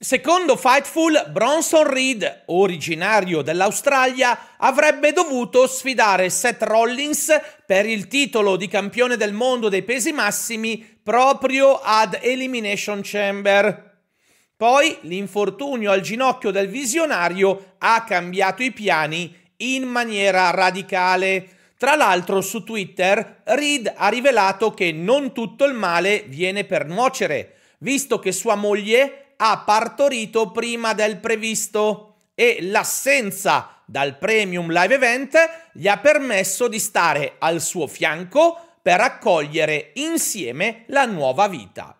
Secondo Fightful, Bronson Reed, originario dell'Australia, avrebbe dovuto sfidare Seth Rollins per il titolo di campione del mondo dei pesi massimi proprio ad Elimination Chamber. Poi l'infortunio al ginocchio del visionario ha cambiato i piani in maniera radicale. Tra l'altro su Twitter Reed ha rivelato che non tutto il male viene per nuocere, visto che sua moglie ha partorito prima del previsto e l'assenza dal Premium Live Event gli ha permesso di stare al suo fianco per accogliere insieme la nuova vita.